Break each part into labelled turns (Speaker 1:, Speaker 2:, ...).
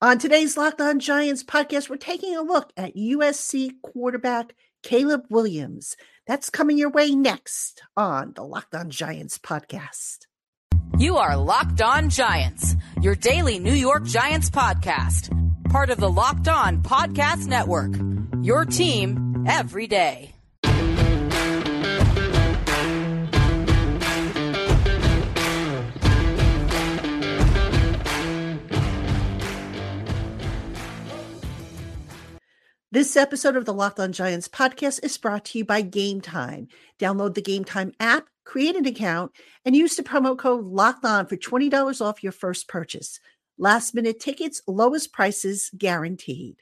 Speaker 1: On today's Locked On Giants podcast, we're taking a look at USC quarterback Caleb Williams. That's coming your way next on the Locked On Giants podcast.
Speaker 2: You are Locked On Giants, your daily New York Giants podcast, part of the Locked On Podcast Network. Your team every day.
Speaker 1: This episode of the Locked On Giants podcast is brought to you by Game Time. Download the Game Time app, create an account, and use the promo code Locked On for $20 off your first purchase. Last minute tickets, lowest prices guaranteed.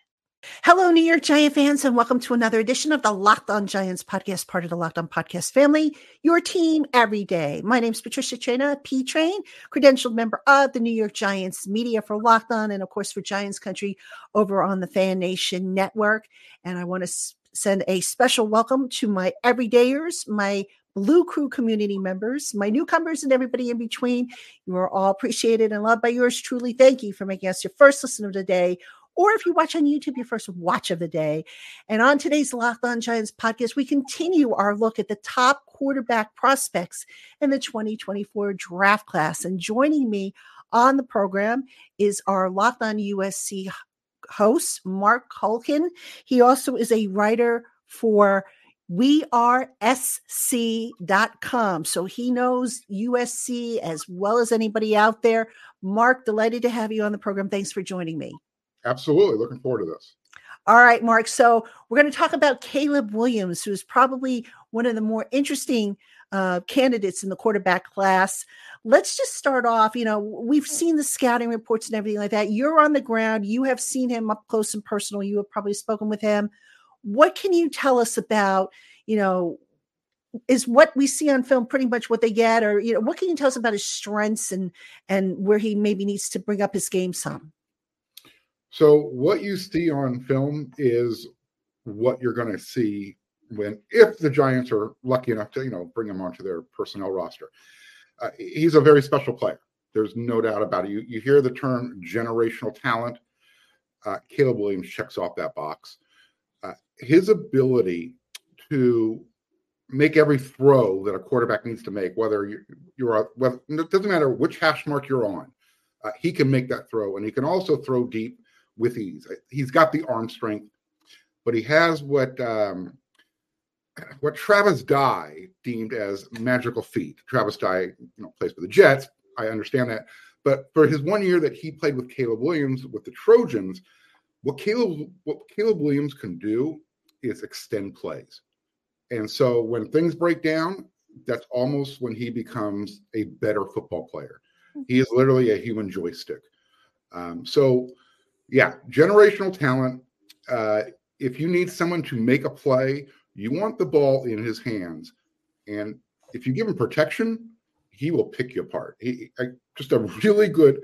Speaker 1: Hello, New York Giant fans, and welcome to another edition of the Locked On Giants podcast, part of the Locked On Podcast family, your team every day. My name is Patricia Traina, P Train, credentialed member of the New York Giants media for Locked On, and of course for Giants Country over on the Fan Nation Network. And I want to s- send a special welcome to my everydayers, my Blue Crew community members, my newcomers, and everybody in between. You are all appreciated and loved by yours truly. Thank you for making us your first listen of the day or if you watch on YouTube, your first watch of the day. And on today's Locked On Giants podcast, we continue our look at the top quarterback prospects in the 2024 draft class. And joining me on the program is our Locked On USC host, Marc Kulkin. He also is a writer for we are sc.com so he knows usc as well as anybody out there mark delighted to have you on the program thanks for joining me
Speaker 3: Absolutely. Looking forward to this.
Speaker 1: All right, Marc. So we're going to talk about Caleb Williams, who's probably one of the more interesting uh, candidates in the quarterback class. Let's just start off. You know, we've seen the scouting reports and everything like that. You're on the ground. You have seen him up close and personal. You have probably spoken with him. What can you tell us about, you know, is what we see on film pretty much what they get, or you know, what can you tell us about his strengths and and where he maybe needs to bring up his game some?
Speaker 3: So what you see on film is what you're going to see when if the Giants are lucky enough to you know bring him onto their personnel roster. Uh, he's a very special player. There's no doubt about it. You you hear the term generational talent. Uh, Caleb Williams checks off that box. Uh, his ability to make every throw that a quarterback needs to make, whether you, you're whether it doesn't matter which hash mark you're on, uh, he can make that throw, and he can also throw deep with ease. He's got the arm strength, but he has what um, what Travis Dye deemed as magical feet. Travis Dye, you know, plays for the Jets. I understand that, but for his one year that he played with Caleb Williams with the Trojans, what Caleb what Caleb Williams can do is extend plays, and so when things break down, that's almost when he becomes a better football player. He is literally a human joystick. Um, so yeah, generational talent. Uh, if you need someone to make a play, you want the ball in his hands, and if you give him protection, he will pick you apart. He, just a really good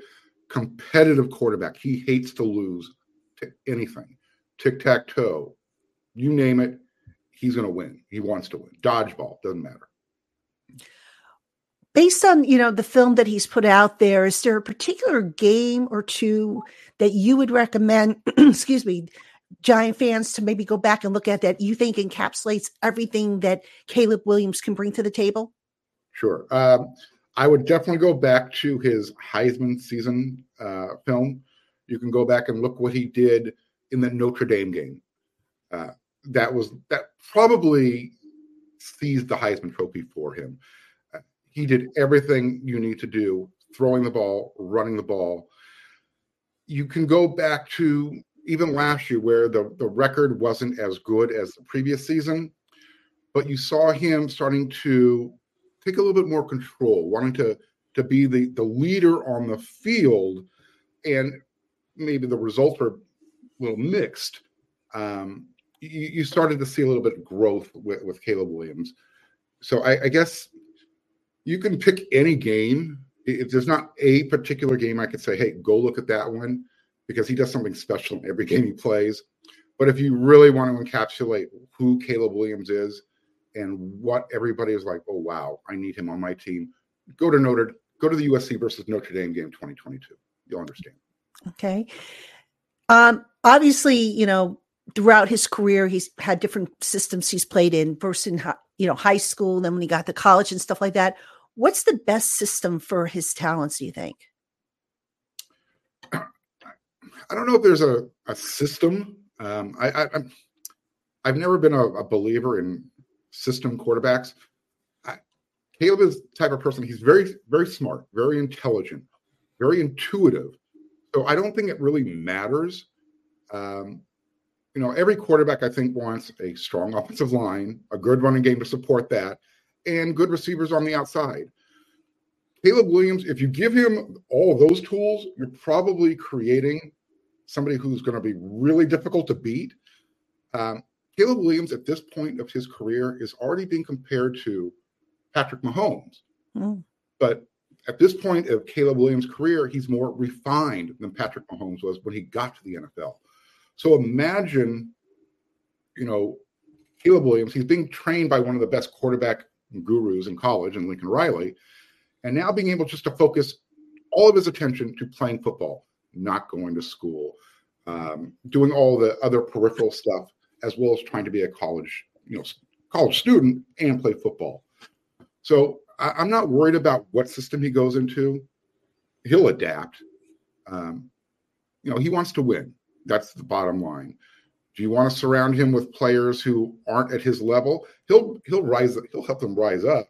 Speaker 3: competitive quarterback. He hates to lose to anything. Tic tac toe, you name it, he's going to win. He wants to win. Dodgeball doesn't matter
Speaker 1: based on you know the film that he's put out there is there a particular game or two that you would recommend excuse me giant fans to maybe go back and look at that you think encapsulates everything that caleb williams can bring to the table?
Speaker 3: Sure. Um, i would definitely go back to his heisman season uh, film. You can go back and look what he did in the notre dame game. Uh, that was that probably seized the heisman trophy for him he did everything you need to do throwing the ball, running the ball. You can go back to even last year where the, the record wasn't as good as the previous season, but you saw him starting to take a little bit more control, wanting to to be the, the leader on the field. And maybe the results were a little mixed. Um, you, you started to see a little bit of growth with, with Caleb Williams. So I, I guess you can pick any game. If there's not a particular game I could say, hey, go look at that one because he does something special in every game he plays. But if you really want to encapsulate who Caleb Williams is and what everybody is like, oh wow, I need him on my team, go to Notre go to the USC versus Notre Dame game 2022. You'll understand.
Speaker 1: Okay. Um, obviously, you know, throughout his career, he's had different systems he's played in, in you know high school, then when he got to college and stuff like that. What's the best system for his talents? Do you think?
Speaker 3: I don't know if there's a, a system. Um, I, I, I've never been a, a believer in system quarterbacks. I, Caleb is the type of person. He's very, very smart, very intelligent, very intuitive. So I don't think it really matters. Um, you know, every quarterback I think wants a strong offensive line, a good running game to support that, and good receivers on the outside. Caleb Williams, if you give him all of those tools, you're probably creating somebody who's going to be really difficult to beat. Um, Caleb Williams, at this point of his career, is already being compared to Patrick Mahomes. Mm. But at this point of Caleb Williams' career, he's more refined than Patrick Mahomes was when he got to the NFL. So imagine, you know, Caleb Williams, he's being trained by one of the best quarterback gurus in college in Lincoln Riley, and now being able just to focus all of his attention to playing football, not going to school, um, doing all the other peripheral stuff, as well as trying to be a college, you know, college student and play football. So I, am not worried about what system he goes into. He'll adapt. Um, you know, he wants to win. That's the bottom line. Do you want to surround him with players who aren't at his level? He'll he'll rise. He'll help them rise up.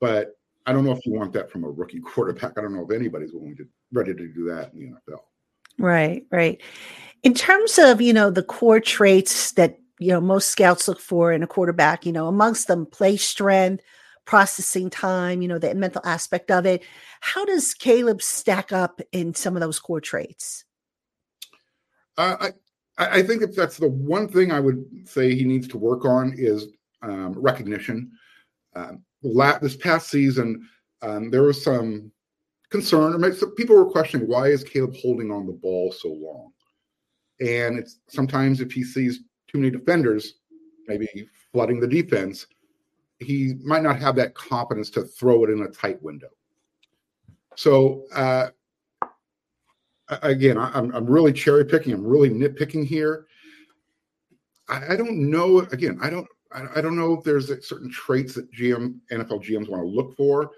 Speaker 3: But I don't know if you want that from a rookie quarterback. I don't know if anybody's willing to ready to do that in the NFL.
Speaker 1: Right, right. In terms of you know the core traits that you know most scouts look for in a quarterback, you know, amongst them play strength, processing time, you know, the mental aspect of it. How does Caleb stack up in some of those core traits?
Speaker 3: Uh, I I think if that's the one thing I would say he needs to work on is um, recognition. Um, la- this past season, um, there was some concern, or some people were questioning why is Caleb holding on the ball so long? And it's sometimes if he sees too many defenders, maybe flooding the defense, he might not have that confidence to throw it in a tight window. So uh, again, I, am I'm really cherry picking. I'm really nitpicking here. I, I don't know. Again, I don't I, I don't know if there's certain traits that GM NFL GMs want to look for.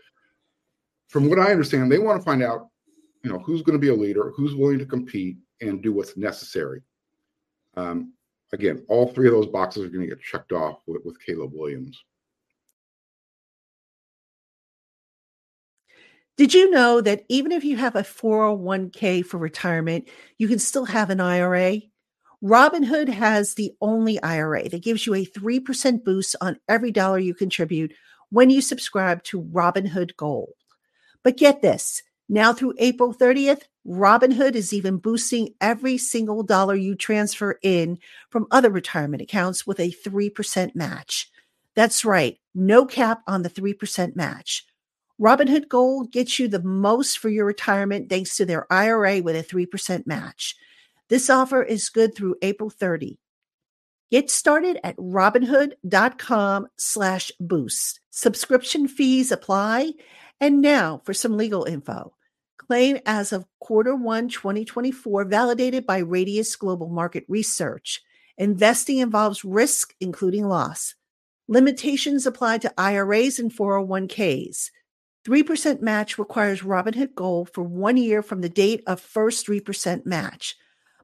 Speaker 3: From what I understand, they want to find out, you know, who's going to be a leader, who's willing to compete, and do what's necessary. Um, again, all three of those boxes are going to get checked off with, with Caleb Williams.
Speaker 1: Did you know that even if you have a 401k for retirement, you can still have an IRA? Robinhood has the only IRA that gives you a 3% boost on every dollar you contribute when you subscribe to Robinhood Gold. But get this now through April 30th, Robinhood is even boosting every single dollar you transfer in from other retirement accounts with a 3% match. That's right, no cap on the 3% match. Robinhood Gold gets you the most for your retirement thanks to their IRA with a 3% match. This offer is good through April 30. Get started at robinhood.com slash boost. Subscription fees apply. And now for some legal info. Claim as of quarter one 2024, validated by Radius Global Market Research. Investing involves risk, including loss. Limitations apply to IRAs and 401ks. 3% match requires Robinhood Gold for one year from the date of first 3% match.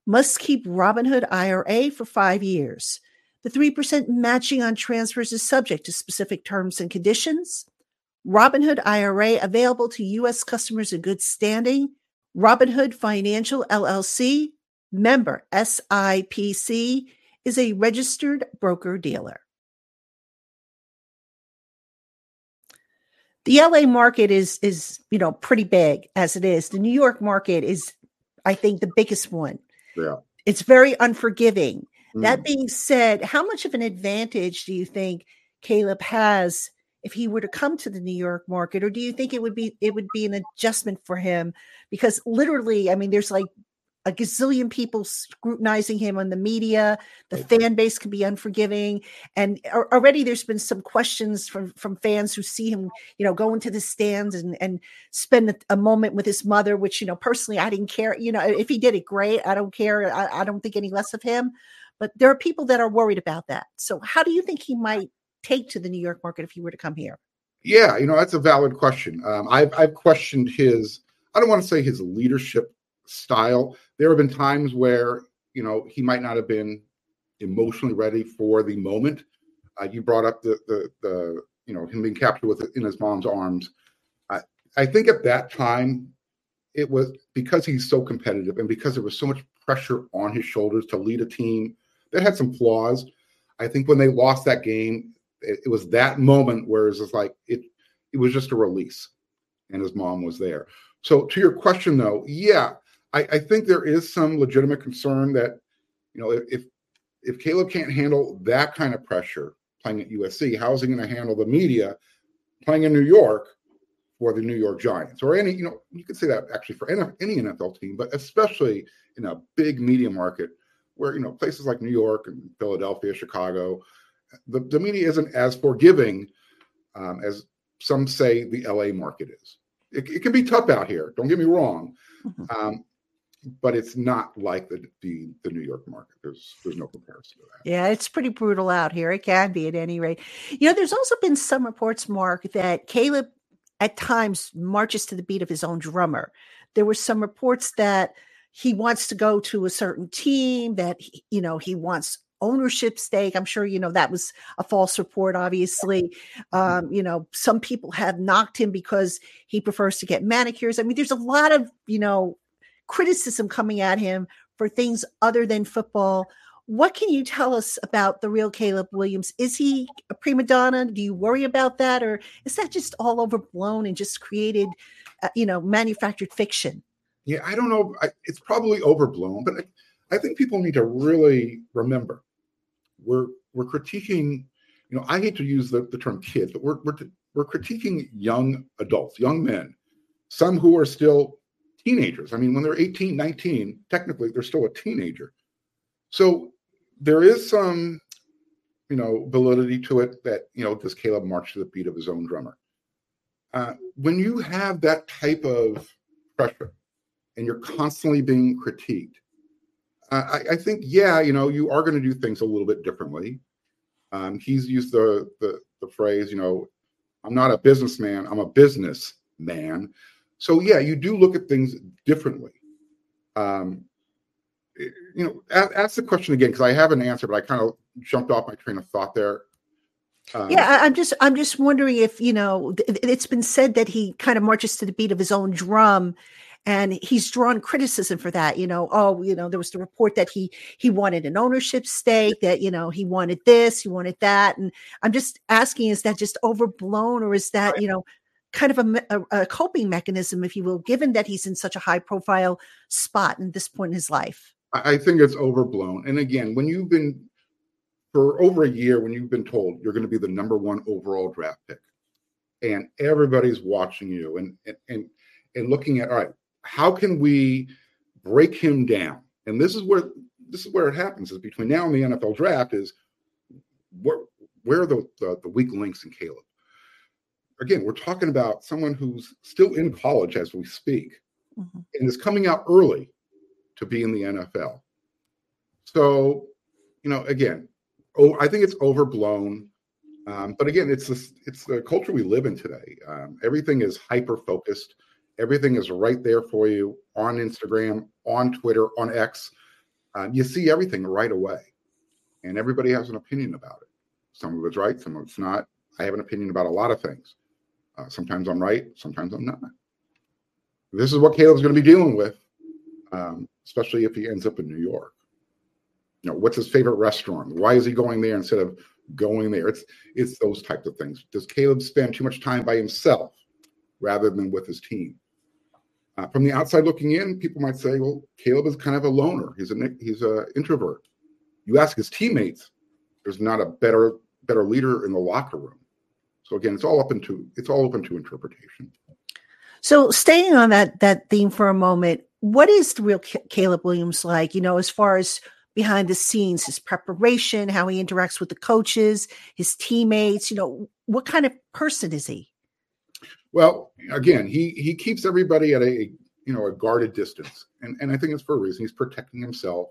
Speaker 1: Must keep Robinhood IRA for five years. The 3% matching on transfers is subject to specific terms and conditions. Robinhood IRA available to U.S. customers in good standing. Robinhood Financial LLC, member SIPC, is a registered broker dealer. The LA market is is you know pretty big as it is. The New York market is, I think, the biggest one.
Speaker 3: Yeah,
Speaker 1: it's very unforgiving. Mm. That being said, how much of an advantage do you think Caleb has if he were to come to the New York market, or do you think it would be it would be an adjustment for him? Because literally, I mean, there's like a gazillion people scrutinizing him on the media. The fan base can be unforgiving, and already there's been some questions from from fans who see him, you know, go into the stands and and spend a, a moment with his mother. Which you know, personally, I didn't care. You know, if he did it, great. I don't care. I, I don't think any less of him. But there are people that are worried about that. So, how do you think he might take to the New York market if he were to come here?
Speaker 3: Yeah, you know, that's a valid question. Um, I've I've questioned his. I don't want to say his leadership style. There have been times where you know he might not have been emotionally ready for the moment. Uh, you brought up the the the you know him being captured with in his mom's arms. I I think at that time it was because he's so competitive and because there was so much pressure on his shoulders to lead a team that had some flaws. I think when they lost that game, it, it was that moment where it's just like it it was just a release, and his mom was there. So to your question though, yeah, I, I think there is some legitimate concern that, you know, if if Caleb can't handle that kind of pressure playing at USC, how is he going to handle the media playing in New York for the New York Giants or any, you know, you could say that actually for any NFL team, but especially in a big media market where, you know, places like New York and Philadelphia, Chicago, the, the media isn't as forgiving um, as some say the LA market is. It, it, can be tough out here. Don't get me wrong. Mm-hmm. Um, but it's not like the, the the New York market. There's there's no comparison to that.
Speaker 1: Yeah, it's pretty brutal out here. It can be at any rate. You know, there's also been some reports, Marc, that Caleb at times marches to the beat of his own drummer. There were some reports that he wants to go to a certain team, that he, you know he wants ownership stake. I'm sure you know that was a false report. Obviously, um, you know some people have knocked him because he prefers to get manicures. I mean, there's a lot of you know criticism coming at him for things other than football. What can you tell us about the real Caleb Williams? Is he a prima donna? Do you worry about that, or is that just all overblown and just created, uh, you know, manufactured fiction?
Speaker 3: Yeah, I don't know. I, it's probably overblown, but I, I think people need to really remember we're we're critiquing. You know, I hate to use the, the term kid, but we're, we're we're critiquing young adults, young men, some who are still teenagers. I mean, when they're 18, 19, technically they're still a teenager. So there is some, you know, validity to it that, you know, does Caleb march to the beat of his own drummer? Uh, when you have that type of pressure and you're constantly being critiqued, I, I, think, yeah, you know, you are going to do things a little bit differently. Um, he's used the, the the phrase, you know, I'm not a businessman, I'm a business man. So yeah, you do look at things differently. Um, eh, you know, ask, ask the question again because I have an answer, but I kind of jumped off my train of thought there.
Speaker 1: Um, yeah, I'm just I'm just wondering if you know it's been said that he kind of marches to the beat of his own drum, and he's drawn criticism for that. You know, oh, you know, there was the report that he he wanted an ownership stake, that you know he wanted this, he wanted that, and I'm just asking, is that just overblown, or is that you know kind of a, a, a, coping mechanism, if you will, given that he's in such a high profile spot in this point in his life?
Speaker 3: I think it's overblown. And again, when you've been for over a year, when you've been told you're going to be the number one overall draft pick, and everybody's watching you and and and looking at all right, how can we break him down? And this is where this is where it happens is between now and the NFL draft is where where are the, the, the weak links in Caleb? Again, we're talking about someone who's still in college as we speak mm-hmm. and is coming out early to be in the NFL. So, you know, again, oh, I think it's overblown. Um, but again, it's this, it's the culture we live in today. Um, everything is hyper focused. Everything is right there for you on Instagram, on Twitter, on X. Um, you see everything right away, and everybody has an opinion about it. Some of it's right, some of it's not. I have an opinion about a lot of things. Uh, sometimes I'm right, sometimes I'm not. This is what Caleb's going to be dealing with, um, especially if he ends up in New York. You know, what's his favorite restaurant? Why is he going there instead of going there? It's it's those types of things. Does Caleb spend too much time by himself rather than with his team? Uh, from the outside looking in, people might say, "Well, Caleb is kind of a loner. He's a he's a introvert." You ask his teammates, there's not a better better leader in the locker room. So again, it's all up into it's all open to interpretation.
Speaker 1: So staying on that that theme for a moment, what is the real Caleb Williams like? You know, as far as behind the scenes, his preparation, how he interacts with the coaches, his teammates. You know, what kind of person is he?
Speaker 3: Well, again, he he keeps everybody at a you know a guarded distance, and and I think it's for a reason. He's protecting himself.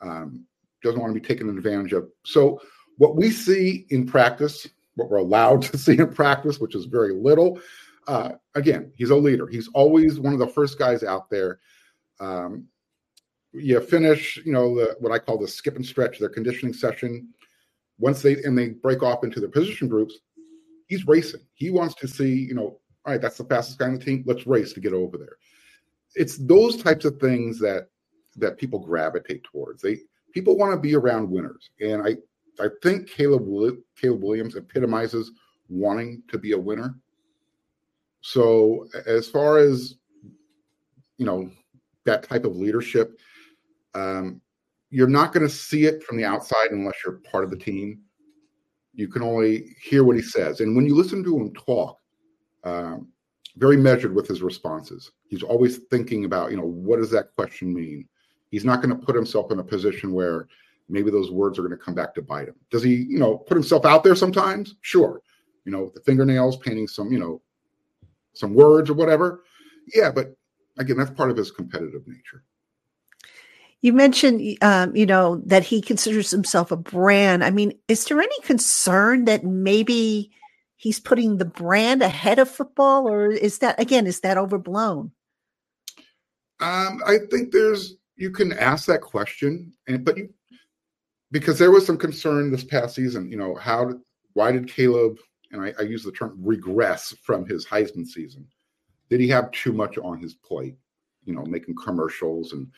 Speaker 3: Um, doesn't want to be taken advantage of. So what we see in practice, what we're allowed to see in practice, which is very little. Uh, again, he's a leader. He's always one of the first guys out there. Um, you finish, you know, the, what I call the skip and stretch, their conditioning session. Once they and they break off into their position groups, he's racing. He wants to see, you know, all right, that's the fastest guy on the team. Let's race to get over there. It's those types of things that that people gravitate towards. They people want to be around winners, and I I think Caleb Caleb Williams epitomizes wanting to be a winner. So as far as you know that type of leadership, um, you're not going to see it from the outside unless you're part of the team. You can only hear what he says, and when you listen to him talk, um, very measured with his responses. He's always thinking about, you know, what does that question mean? He's not going to put himself in a position where maybe those words are going to come back to bite him. Does he, you know, put himself out there sometimes? Sure. You know, the fingernails, painting some, you know, some words or whatever. Yeah, but again, that's part of his competitive nature.
Speaker 1: You mentioned, um, you know, that he considers himself a brand. I mean, is there any concern that maybe he's putting the brand ahead of football, or is that again, is that overblown?
Speaker 3: Um, I think there's you can ask that question, and but you because there was some concern this past season. You know, how why did Caleb and I, I use the term regress from his Heisman season? Did he have too much on his plate? You know, making commercials and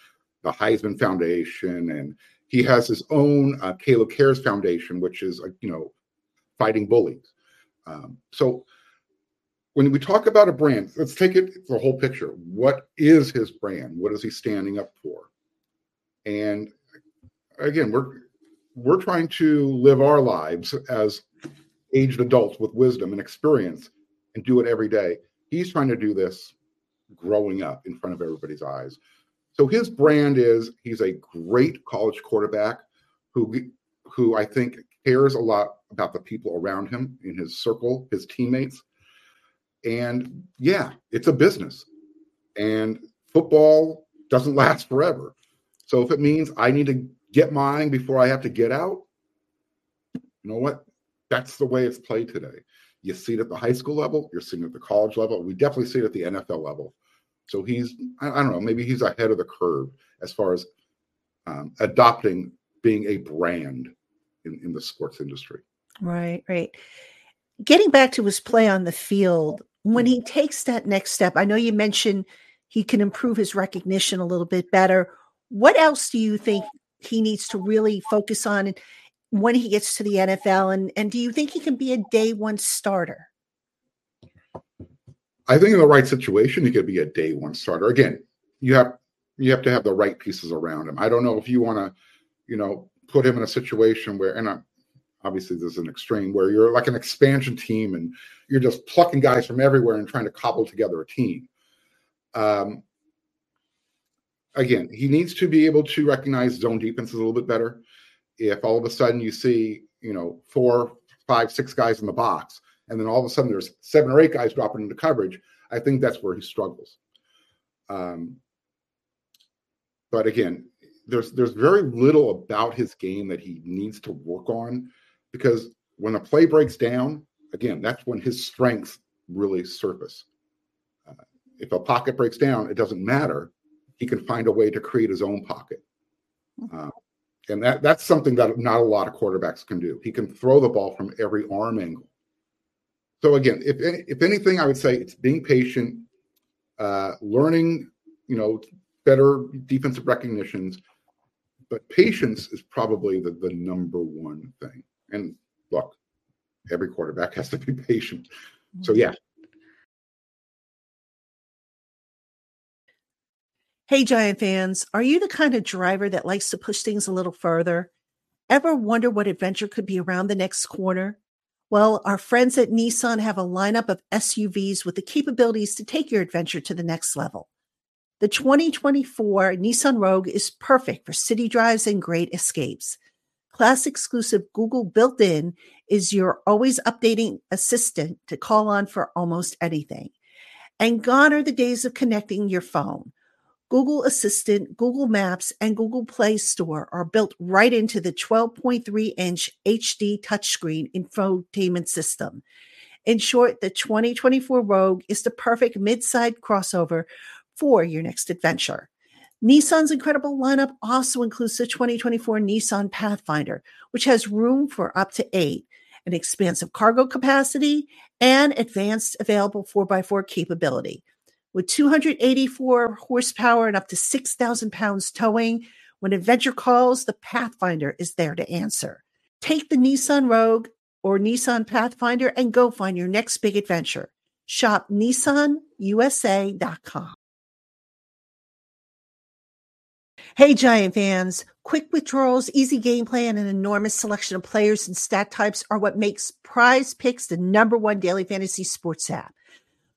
Speaker 3: the Heisman Foundation, and he has his own uh, Caleb Cares Foundation, which is uh, you know fighting bullies. Um, so when we talk about a brand, let's take it the whole picture. What is his brand? What is he standing up for? And again, we're we're trying to live our lives as aged adults with wisdom and experience and do it every day. He's trying to do this growing up in front of everybody's eyes. So his brand is he's a great college quarterback who who I think cares a lot about the people around him in his circle, his teammates. And yeah, it's a business. And football doesn't last forever. So if it means I need to get mine before I have to get out, you know what? That's the way it's played today. You see it at the high school level, you're seeing it at the college level. We definitely see it at the NFL level. So he's, I, I don't know, maybe he's ahead of the curve as far as um, adopting being a brand in, in the sports industry.
Speaker 1: Right, right. Getting back to his play on the field, when he takes that next step, I know you mentioned he can improve his recognition a little bit better. What else do you think he needs to really focus on when he gets to the NFL? And, and do you think he can be a day one starter?
Speaker 3: I think in the right situation, he could be a day one starter. Again, you have you have to have the right pieces around him. I don't know if you want to, you know, put him in a situation where, and I'm, obviously there's an extreme where you're like an expansion team and you're just plucking guys from everywhere and trying to cobble together a team. Um, again, he needs to be able to recognize zone defenses a little bit better. If all of a sudden you see, you know, four, five, six guys in the box, and then all of a sudden there's seven or eight guys dropping into coverage, I think that's where he struggles. Um, but again, there's there's very little about his game that he needs to work on because when a play breaks down, again, that's when his strengths really surface. Uh, if a pocket breaks down, it doesn't matter. He can find a way to create his own pocket. Uh, and that that's something that not a lot of quarterbacks can do. He can throw the ball from every arm angle. So again, if if anything, I would say it's being patient, uh, learning, you know, better defensive recognitions, but patience is probably the, the number one thing. And look, every quarterback has to be patient. So, mm-hmm. yeah.
Speaker 1: Hey, Giant fans, are you the kind of driver that likes to push things a little further? Ever wonder what adventure could be around the next corner? Well, our friends at Nissan have a lineup of SUVs with the capabilities to take your adventure to the next level. The 2024 Nissan Rogue is perfect for city drives and great escapes. Class exclusive Google built in is your always updating assistant to call on for almost anything. And gone are the days of connecting your phone. Google Assistant, Google Maps, and Google Play Store are built right into the 12.3 inch HD touchscreen infotainment system. In short, the 2024 Rogue is the perfect mid-side crossover for your next adventure. Nissan's incredible lineup also includes the 2024 Nissan Pathfinder, which has room for up to eight, an expansive cargo capacity, and advanced available 4x4 capability. With 284 horsepower and up to 6,000 pounds towing, when adventure calls, the Pathfinder is there to answer. Take the Nissan Rogue or Nissan Pathfinder and go find your next big adventure. Shop nissanusa.com. Hey, Giant fans. Quick withdrawals, easy gameplay, and an enormous selection of players and stat types are what makes Prize Picks the number one daily fantasy sports app.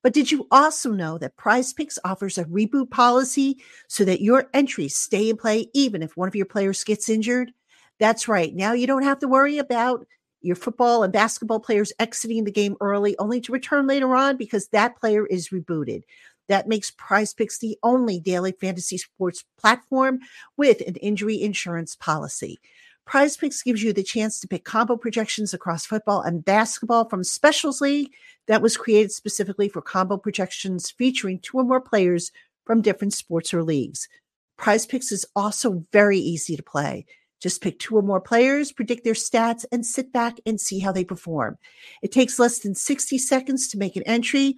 Speaker 1: But did you also know that Prize Picks offers a reboot policy so that your entries stay in play even if one of your players gets injured? That's right. Now you don't have to worry about your football and basketball players exiting the game early only to return later on because that player is rebooted. That makes Prize Picks the only daily fantasy sports platform with an injury insurance policy. Prize Picks gives you the chance to pick combo projections across football and basketball from Specials League that was created specifically for combo projections featuring two or more players from different sports or leagues. Prize Picks is also very easy to play. Just pick two or more players, predict their stats, and sit back and see how they perform. It takes less than 60 seconds to make an entry.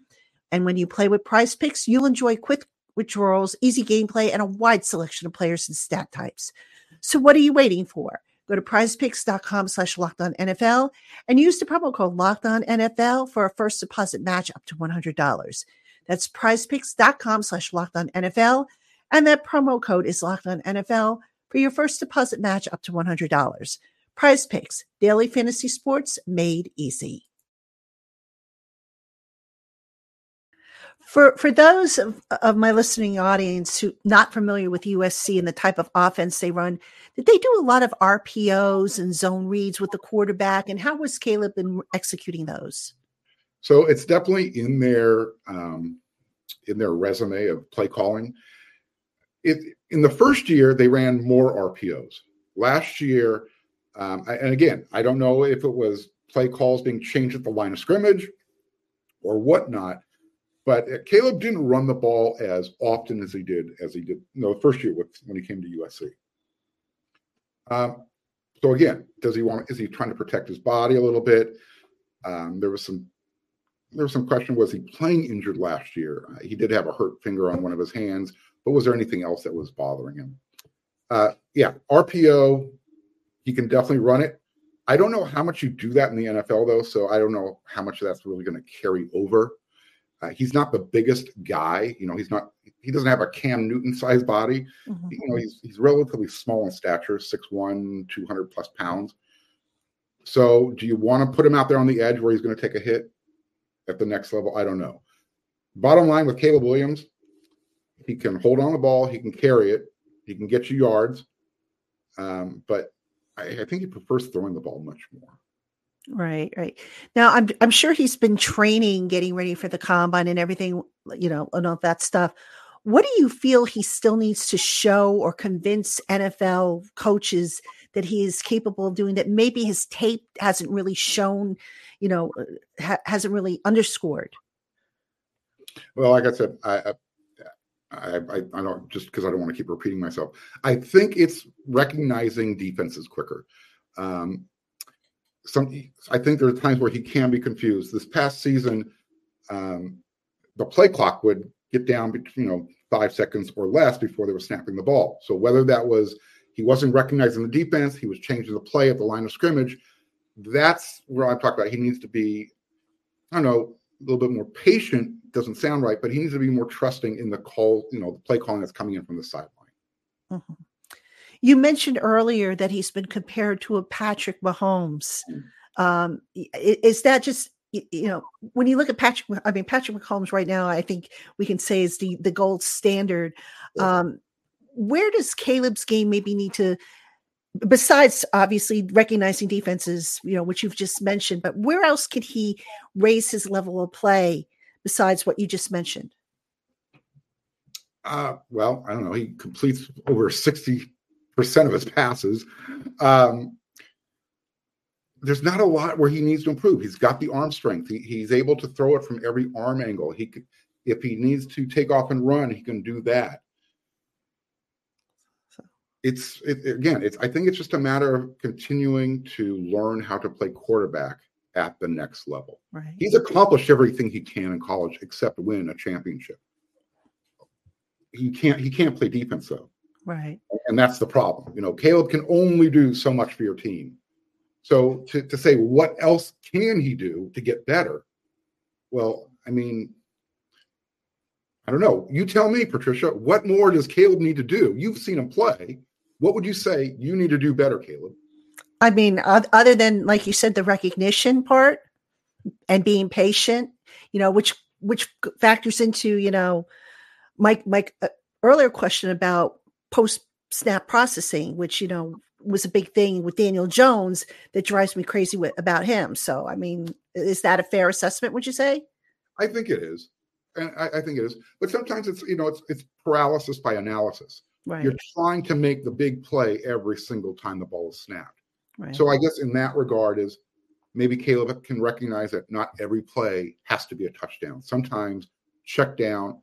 Speaker 1: And when you play with prize picks, you'll enjoy quick withdrawals, easy gameplay, and a wide selection of players and stat types. So what are you waiting for? Go to prizepicks.com slash NFL and use the promo code locked on NFL for a first deposit match up to $100. That's prizepicks.com slash NFL. And that promo code is locked on NFL for your first deposit match up to $100. Prize Picks, daily fantasy sports made easy. For for those of, of my listening audience who not familiar with USC and the type of offense they run, did they do a lot of RPOs and zone reads with the quarterback? And how was Caleb in executing those?
Speaker 3: So it's definitely in their um, in their resume of play calling. It in the first year they ran more RPOs. Last year, um, and again, I don't know if it was play calls being changed at the line of scrimmage or whatnot but uh, Caleb didn't run the ball as often as he did as he did you know, the first year with, when he came to USC. Um, so again, does he want? Is he trying to protect his body a little bit? Um, there was some there was some question: Was he playing injured last year? Uh, he did have a hurt finger on one of his hands, but was there anything else that was bothering him? Uh, yeah, RPO, he can definitely run it. I don't know how much you do that in the NFL though, so I don't know how much that's really going to carry over uh, he's not the biggest guy. You know, he's not. He doesn't have a Cam Newton sized body. Mm-hmm. You know, he's he's relatively small in stature, 6'1", 200 plus pounds. So, do you want to put him out there on the edge where he's going to take a hit at the next level? I don't know. Bottom line with Caleb Williams, he can hold on the ball, he can carry it, he can get you yards, um, but I, I think he prefers throwing the ball much more.
Speaker 1: Right, right. Now I'm I'm sure he's been training, getting ready for the combine and everything, you know, and all that stuff. What do you feel he still needs to show or convince NFL coaches that he is capable of doing that maybe his tape hasn't really shown, you know, uh, ha- hasn't really underscored?
Speaker 3: Well, like I said, I I, I, I don't just because I don't want to keep repeating myself. I think it's recognizing defenses quicker. Um, some I think there are times where he can be confused. This past season, um, the play clock would get down you know five seconds or less before they were snapping the ball. So whether that was he wasn't recognizing the defense, he was changing the play at the line of scrimmage. That's where I'm talking about. He needs to be, I don't know, a little bit more patient. Doesn't sound right, but he needs to be more trusting in the call, you know, the play calling that's coming in from the sideline. Mm-hmm.
Speaker 1: You mentioned earlier that he's been compared to a Patrick Mahomes. Mm. Um, is that just you, know, when you look at Patrick, I mean, Patrick Mahomes right now, I think we can say is the the gold standard. Um, where does Caleb's game maybe need to, besides obviously recognizing defenses, you know, which you've just mentioned, but where else could he raise his level of play besides what you just mentioned?
Speaker 3: Uh, well, I don't know. He completes over 60% of his passes. Um, there's not a lot where he needs to improve. He's got the arm strength. He, he's able to throw it from every arm angle. He could, if he needs to take off and run, he can do that. It's it, again, it's I think it's just a matter of continuing to learn how to play quarterback at the next level.
Speaker 1: Right.
Speaker 3: He's accomplished everything he can in college except win a championship. He can't he can't play defense though.
Speaker 1: Right.
Speaker 3: And that's the problem. You know, Caleb can only do so much for your team. So to, to say what else can he do to get better? Well, I mean, I don't know. You tell me, Patricia, what more does Caleb need to do? You've seen him play. What would you say you need to do better, Caleb?
Speaker 1: I mean, other than like you said, the recognition part and being patient, you know, which which factors into you know, Mike Mike uh, earlier question about post snap processing, which you know was a big thing with Daniel Jones that drives me crazy with, about him. So, I mean, is that a fair assessment? Would you say?
Speaker 3: I think it is, and I, I think it is. But sometimes it's you know it's it's paralysis by analysis.
Speaker 1: Right.
Speaker 3: You're trying to make the big play every single time the ball is snapped.
Speaker 1: Right.
Speaker 3: So I guess in that regard is maybe Caleb can recognize that not every play has to be a touchdown. Sometimes check down,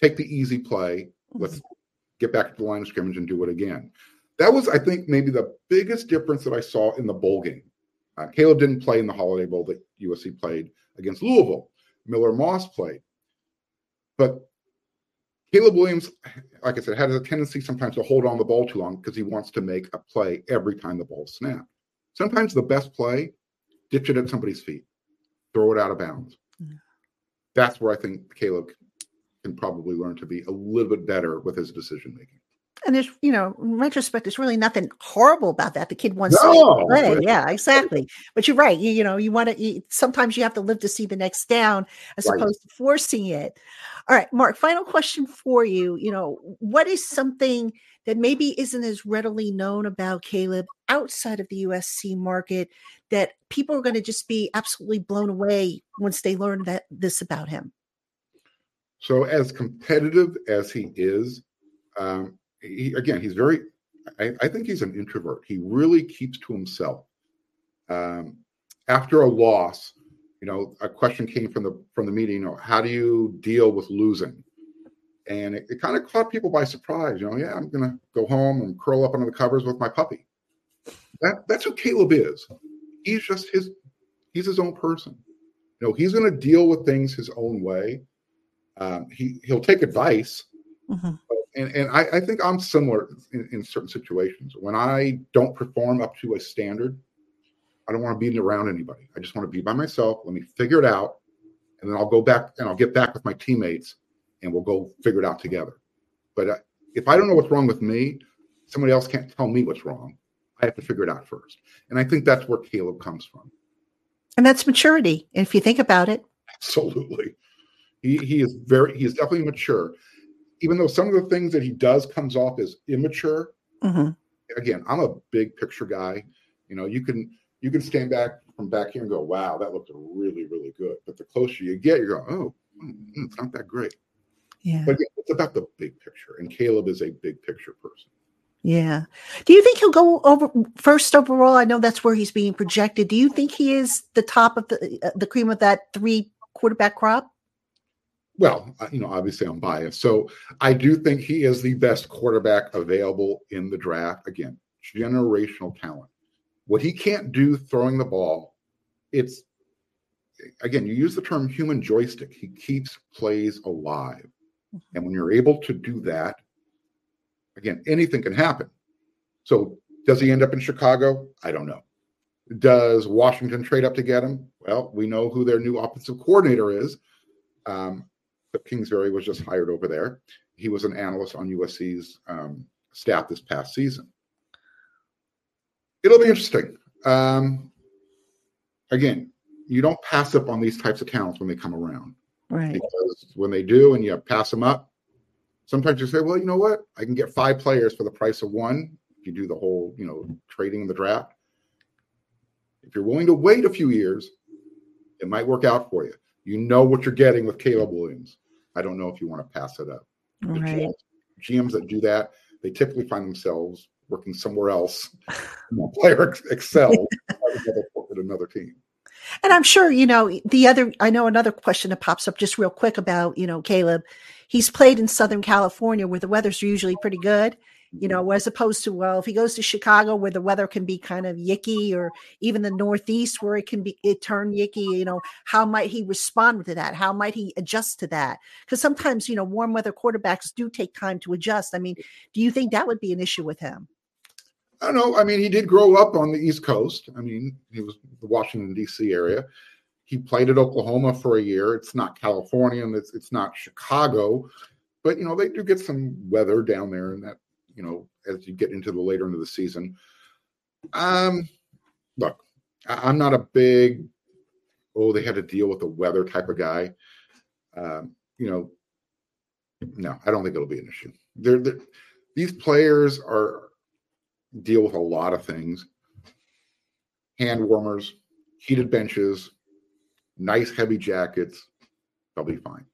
Speaker 3: take the easy play. Let's
Speaker 1: Mm-hmm.
Speaker 3: Get back to the line of scrimmage and do it again. That was, I think, maybe the biggest difference that I saw in the bowl game. Uh, Caleb didn't play in the Holiday Bowl that USC played against Louisville. Miller Moss played. But Caleb Williams, like I said, had a tendency sometimes to hold on the ball too long because he wants to make a play every time the ball snapped. Sometimes the best play, ditch it at somebody's feet, throw it out of bounds.
Speaker 1: Yeah.
Speaker 3: That's where I think Caleb can probably learn to be a little bit better with his decision making.
Speaker 1: And there's, you know, in retrospect, there's really nothing horrible about that. The kid wants
Speaker 3: No,
Speaker 1: to play. Yeah, exactly. But you're right. You, you know, you want to, you, sometimes you have to live to see the next down as
Speaker 3: Right.
Speaker 1: opposed to forcing it. All right, Marc, final question for you. You know, what is something that maybe isn't as readily known about Caleb outside of the USC market that people are going to just be absolutely blown away once they learn that this about him?
Speaker 3: So, as competitive as he is, um, he, again, he's very, I, I think he's an introvert. He really keeps to himself. Um, after a loss, you know, a question came from the from the meeting. You know, how do you deal with losing? And it, it kind of caught people by surprise. You know, yeah, I'm gonna go home and curl up under the covers with my puppy. That that's who Caleb is. He's just his. He's his own person. You know, he's gonna deal with things his own way. Um, he he'll take advice,
Speaker 1: Mhm.
Speaker 3: and and I, I think I'm similar in, in certain situations. When I don't perform up to a standard, I don't want to be around anybody. I just want to be by myself. Let me figure it out, and then I'll go back and I'll get back with my teammates, and we'll go figure it out together. But uh, if I don't know what's wrong with me, somebody else can't tell me what's wrong. I have to figure it out first, and I think that's where Caleb comes from.
Speaker 1: And that's maturity. If you think about it,
Speaker 3: Absolutely. He he is very he is definitely mature. Even though some of the things that he does comes off as immature.
Speaker 1: Mhm.
Speaker 3: Again, I'm a big picture guy. You know, you can you can stand back from back here and go, wow, that looked really, really good. But the closer you get, you're going, oh, mm, it's not that great.
Speaker 1: yeah.
Speaker 3: But again, it's about the big picture. And Caleb is a big picture person.
Speaker 1: Yeah. Do you think he'll go over first overall? I know that's where he's being projected. Do you think he is the top of the uh, the cream of that three quarterback crop?
Speaker 3: Well, uh, you know, obviously I'm biased. So I do think he is the best quarterback available in the draft. Again, generational talent. What he can't do throwing the ball, it's again, you use the term human joystick. He keeps plays alive. And when you're able to do that, again, anything can happen. So does he end up in Chicago? I don't know. Does Washington trade up to get him? Well, we know who their new offensive coordinator is. Um, Kingsbury was just hired over there. He was an analyst on USC's um, staff this past season. It'll be interesting. Um, again, you don't pass up on these types of talents when they come around.
Speaker 1: Right.
Speaker 3: Because when they do and you pass them up, sometimes you say, well, you know what? I can get five players for the price of one. If you do the whole, you know, trading in the draft. If you're willing to wait a few years, it might work out for you. You know what you're getting with Caleb Williams. I don't know if you want to pass it up.
Speaker 1: Right.
Speaker 3: GMs, that do that, they typically find themselves working somewhere else. player ex- excels another, at another team.
Speaker 1: And I'm sure, you know, the other, I know another question that pops up just real quick about, you know, Caleb. He's played in Southern California where the weather's usually pretty good, you know, as opposed to, well, if he goes to Chicago where the weather can be kind of yicky or even the Northeast where it can be, it turn yicky, you know, how might he respond to that? How might he adjust to that? Because sometimes, you know, warm weather quarterbacks do take time to adjust. I mean, do you think that would be an issue with him?
Speaker 3: I don't know. I mean, he did grow up on the East Coast. I mean, he was the Washington D.C. area. He played at Oklahoma for a year. It's not California and it's it's not Chicago, but you know they do get some weather down there, and that you know as you get into the later into the season. Um, look, I, am not a big oh they had to deal with the weather type of guy. Um, you know, no, I don't think it'll be an issue. They're, they're these players are deal with a lot of things hand warmers, heated benches, nice heavy jackets. They'll be fine.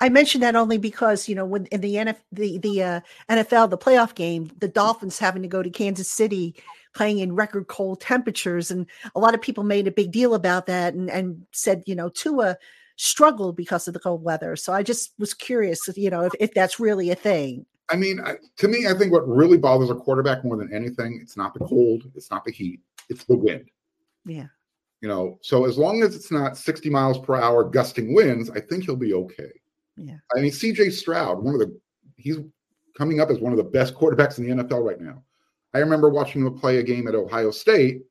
Speaker 1: I mentioned that only because you know when in the NF, the the uh, NFL the playoff game, the Dolphins having to go to Kansas City, playing in record cold temperatures, and a lot of people made a big deal about that and and said you know Tua struggled because of the cold weather. So I just was curious, you know, if, if that's really a thing.
Speaker 3: I mean, I, to me, I think what really bothers a quarterback more than anything, it's not the cold, it's not the heat, it's the wind.
Speaker 1: Yeah.
Speaker 3: You know, so as long as it's not 60 miles per hour gusting winds, I think he'll be okay.
Speaker 1: Yeah.
Speaker 3: I mean, CJ Stroud, one of the, he's coming up as one of the best quarterbacks in the NFL right now. I remember watching him play a game at Ohio State.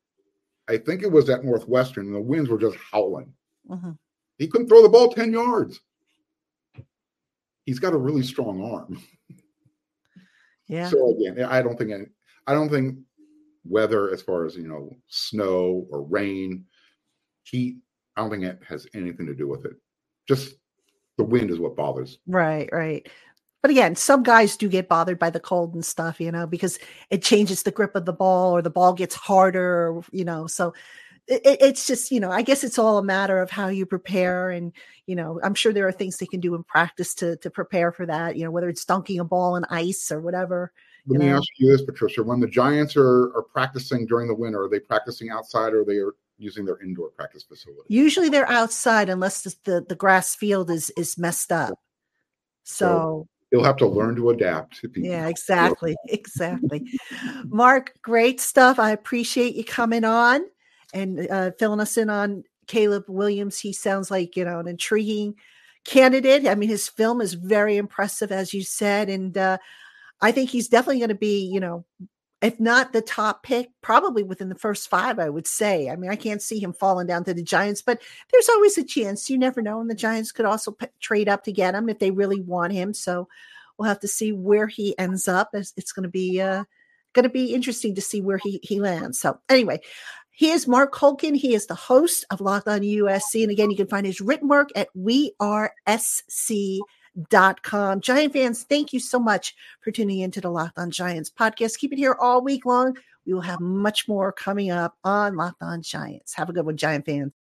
Speaker 3: I think it was at Northwestern, and the winds were just howling.
Speaker 1: Mm-hmm.
Speaker 3: He couldn't throw the ball 10 yards. He's got a really strong arm.
Speaker 1: Yeah.
Speaker 3: So again, I don't think any, I don't think weather as far as you know snow or rain, heat. I don't think it has anything to do with it. Just the wind is what bothers.
Speaker 1: Right, right. But again, some guys do get bothered by the cold and stuff, you know, because it changes the grip of the ball or the ball gets harder, you know. So it, it's just, you know, I guess it's all a matter of how you prepare. And, you know, I'm sure there are things they can do in practice to to prepare for that, you know, whether it's dunking a ball in ice or whatever.
Speaker 3: Let me
Speaker 1: know?
Speaker 3: ask you this, Patricia. When the Giants are, are practicing during the winter, are they practicing outside or they are using their indoor practice facility?
Speaker 1: Usually they're outside unless the, the, the grass field is is messed up. So
Speaker 3: You'll have to learn to adapt
Speaker 1: yeah, exactly. Exactly. Marc, great stuff. I appreciate you coming on and uh, filling us in on Caleb Williams. He sounds like, you know, an intriguing candidate. I mean, his film is very impressive, as you said. And uh, I think he's definitely going to be, you know, if not the top pick, probably within the first five, I would say. I mean, I can't see him falling down to the Giants, but there's always a chance. You never know. And the Giants could also p- trade up to get him if they really want him. So we'll have to see where he ends up. It's, it's going to be uh, going to be interesting to see where he he lands. So anyway, he is Marc Kulkin. He is the host of Locked On USC, and again, you can find his written work at wearesc.com. Giant fans, thank you so much for tuning into the Locked On Giants podcast. Keep it here all week long. We will have much more coming up on Locked On Giants. Have a good one, Giant fans.